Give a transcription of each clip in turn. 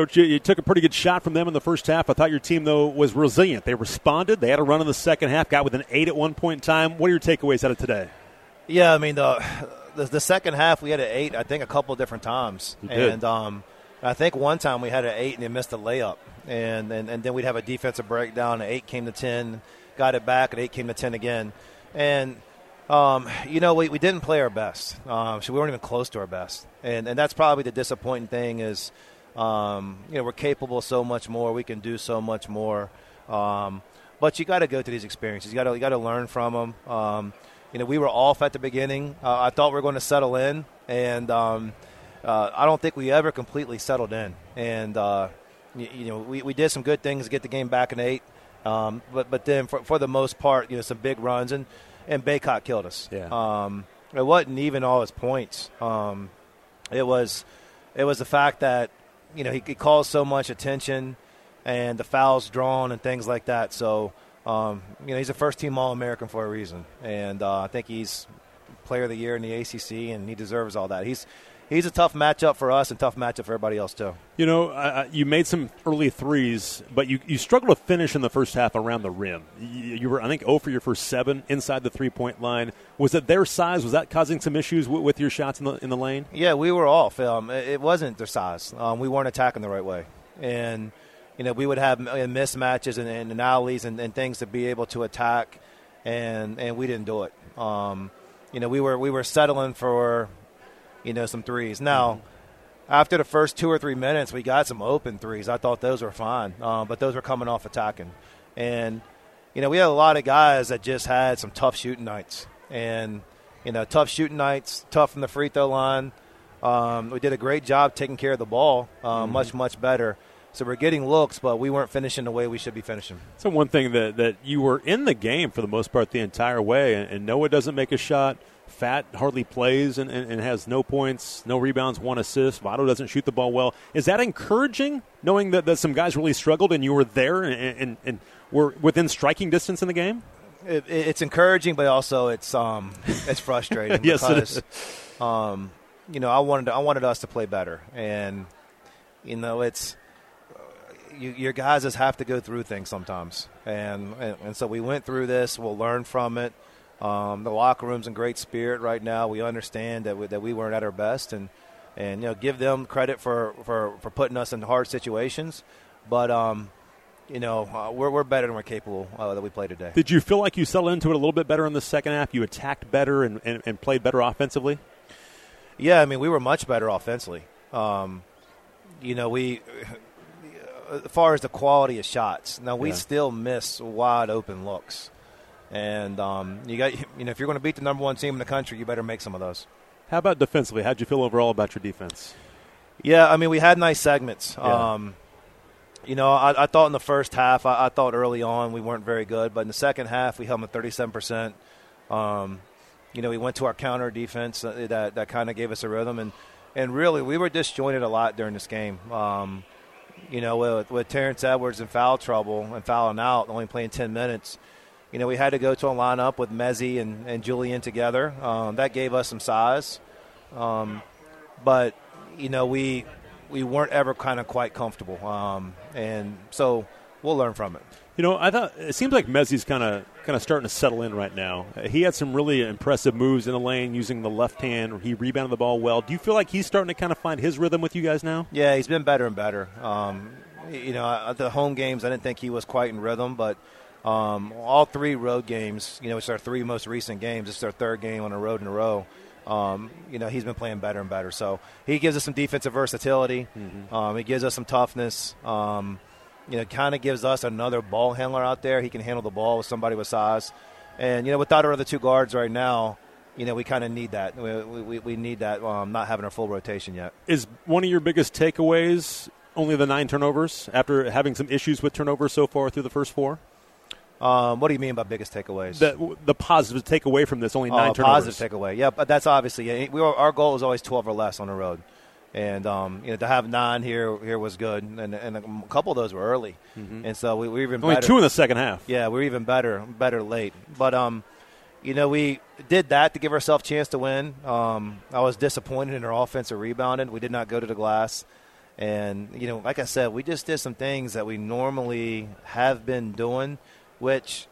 Coach, you, you, took a pretty good shot from them in the first half. I thought your team, though, was resilient. They responded. They had a run in the second half, got within eight at one point in time. What are your takeaways out of today? Yeah, I mean, the, the, the second half, we had an eight, I think, a couple different times. And um, I think one time we had an eight and they missed a layup. And, and, and then we'd have a defensive breakdown. An eight came to 10, got it back, and eight came to 10 again. And um, you know, we, we didn't play our best. Um, so we weren't even close to our best, and and that's probably the disappointing thing is, um, you know, we're capable so much more. We can do so much more, um, but you got to go through these experiences. You got to you got to learn from them. Um, you know, we were off at the beginning. Uh, I thought we were going to settle in, and um, uh, I don't think we ever completely settled in. And uh, you, you, know, we, we did some good things to get the game back in eight, but but then for, for the most part, you know, some big runs and and Bacot killed us. Yeah. Um, it wasn't even all his points. Um, it was it was the fact that you know he, he calls so much attention and the fouls drawn and things like that. So um, you know he's a first team All American for a reason, and uh, I think he's player of the year in the ACC, and he deserves all that. He's he's a tough matchup for us and tough matchup for everybody else too. You know, uh, you made some early threes, but you, you struggled to finish in the first half around the rim. You, you were, I think, 0 for your first seven inside the three point line. Was it their size? Was that causing some issues with, with your shots in the in the lane? Yeah, we were off. Um, it wasn't their size. Um, we weren't attacking the right way, and you know we would have mismatches and, and alleys and, and, things to be able to attack, and and we didn't do it. Um, you know, we were we were settling for you know, some threes. Now, mm-hmm. after the first two or three minutes, we got some open threes. I thought those were fine, um, but those were coming off attacking. And, you know, we had a lot of guys that just had some tough shooting nights. And, you know, tough shooting nights, tough from the free throw line. Um, we did a great job taking care of the ball, uh, mm-hmm. much, much better. So we're getting looks, but we weren't finishing the way we should be finishing. So one thing that, that you were in the game for the most part the entire way, and, and Noah doesn't make a shot – Fat hardly plays and, and, and, has no points, no rebounds, one assist. Vado doesn't shoot the ball well. Is that encouraging, knowing that, that some guys really struggled and you were there and, and, and were within striking distance in the game? It, it's encouraging, but also it's um, it's frustrating. yes, because, it is. Um, you know, I wanted I wanted us to play better, and you know, it's you, your guys just have to go through things sometimes, and, and and so we went through this. We'll learn from it. Um, the locker room's in great spirit right now. We understand that we, that we weren't at our best, and and you know give them credit for, for, for putting us in hard situations. But um, you know uh, we're we're better than we're capable uh, that we play today. Did you feel like you settled into it a little bit better in the second half? You attacked better and, and, and played better offensively. Yeah, I mean we were much better offensively. Um, you know we. As far as the quality of shots, now we yeah. still miss wide open looks. And um, you got you know if you're going to beat the number one team in the country, you better make some of those. How about defensively? How'd you feel overall about your defense? Yeah, I mean we had nice segments. Yeah. Um, you know, I, I, thought in the first half, I, I, thought early on we weren't very good, but in the second half we held them at 37 percent. Um, you know, we went to our counter defense uh, that that kind of gave us a rhythm, and and really we were disjointed a lot during this game. Um, you know, with, with Terrence Edwards in foul trouble and fouling out, only playing 10 minutes you know, we had to go to a lineup with Mezie and, and Julian together. Um, that gave us some size. Um, but, you know, we we weren't ever kind of quite comfortable. Um, and so we'll learn from it. You know, I thought it seems like Mezie's kind of kind of starting to settle in right now. He had some really impressive moves in the lane using the left hand. He rebounded the ball well. Do you feel like he's starting to kind of find his rhythm with you guys now? Yeah, he's been better and better. Um, you know, at the home games, I didn't think he was quite in rhythm, but – um, all three road games, you know, it's our three most recent games. It's our third game on the road in a row. Um, you know, he's been playing better and better. So he gives us some defensive versatility. Mm-hmm. Um, he gives us some toughness. Um, you know, kind of gives us another ball handler out there. He can handle the ball with somebody with size. And, you know, without our other two guards right now, you know, we kind of need that. We, we, we need that um, not having our full rotation yet. Is one of your biggest takeaways only the nine turnovers after having some issues with turnovers so far through the first four? Um, what do you mean by biggest takeaways? The, the positive takeaway from this only nine uh, turnovers. Positive takeaway, yeah. But that's obviously yeah, we our goal is always twelve or less on the road, and um, you know to have nine here here was good, and, and a couple of those were early, mm-hmm. and so we were even only better. two in the second half. Yeah, we are even better better late, but um, you know we did that to give ourselves a chance to win. Um, I was disappointed in our offensive rebounding. We did not go to the glass. And you know, like I said, we just did some things that we normally have been doing, which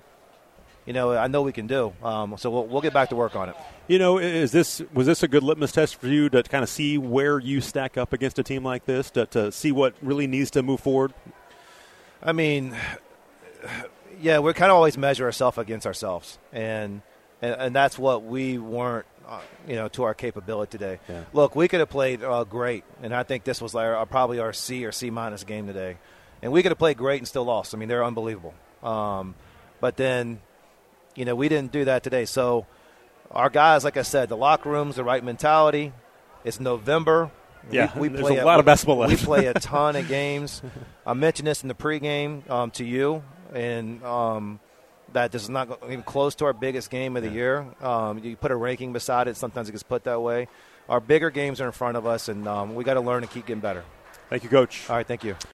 you know I know we can do. Um, so we'll, we'll get back to work on it. You know, is this was this a good litmus test for you to kind of see where you stack up against a team like this to, to see what really needs to move forward? I mean, yeah, we kind of always measure ourselves against ourselves, and, and and that's what we weren't, uh, you know, to our capability today. Yeah. Look, we could have played uh, great, and I think this was like our, probably our C or C minus game today, and we could have played great and still lost. I mean, they're unbelievable. Um, but then, you know, we didn't do that today. So our guys, like I said, the locker room's the right mentality. It's November. Yeah, we, we there's play a lot of basketball We play a ton of games. I mentioned this in the pregame um, to you, and um, that this is not even close to our biggest game of the year. Um, you put a ranking beside it. Sometimes it gets put that way. Our bigger games are in front of us, and um, we got to learn and keep getting better. Thank you, Coach. All right, thank you.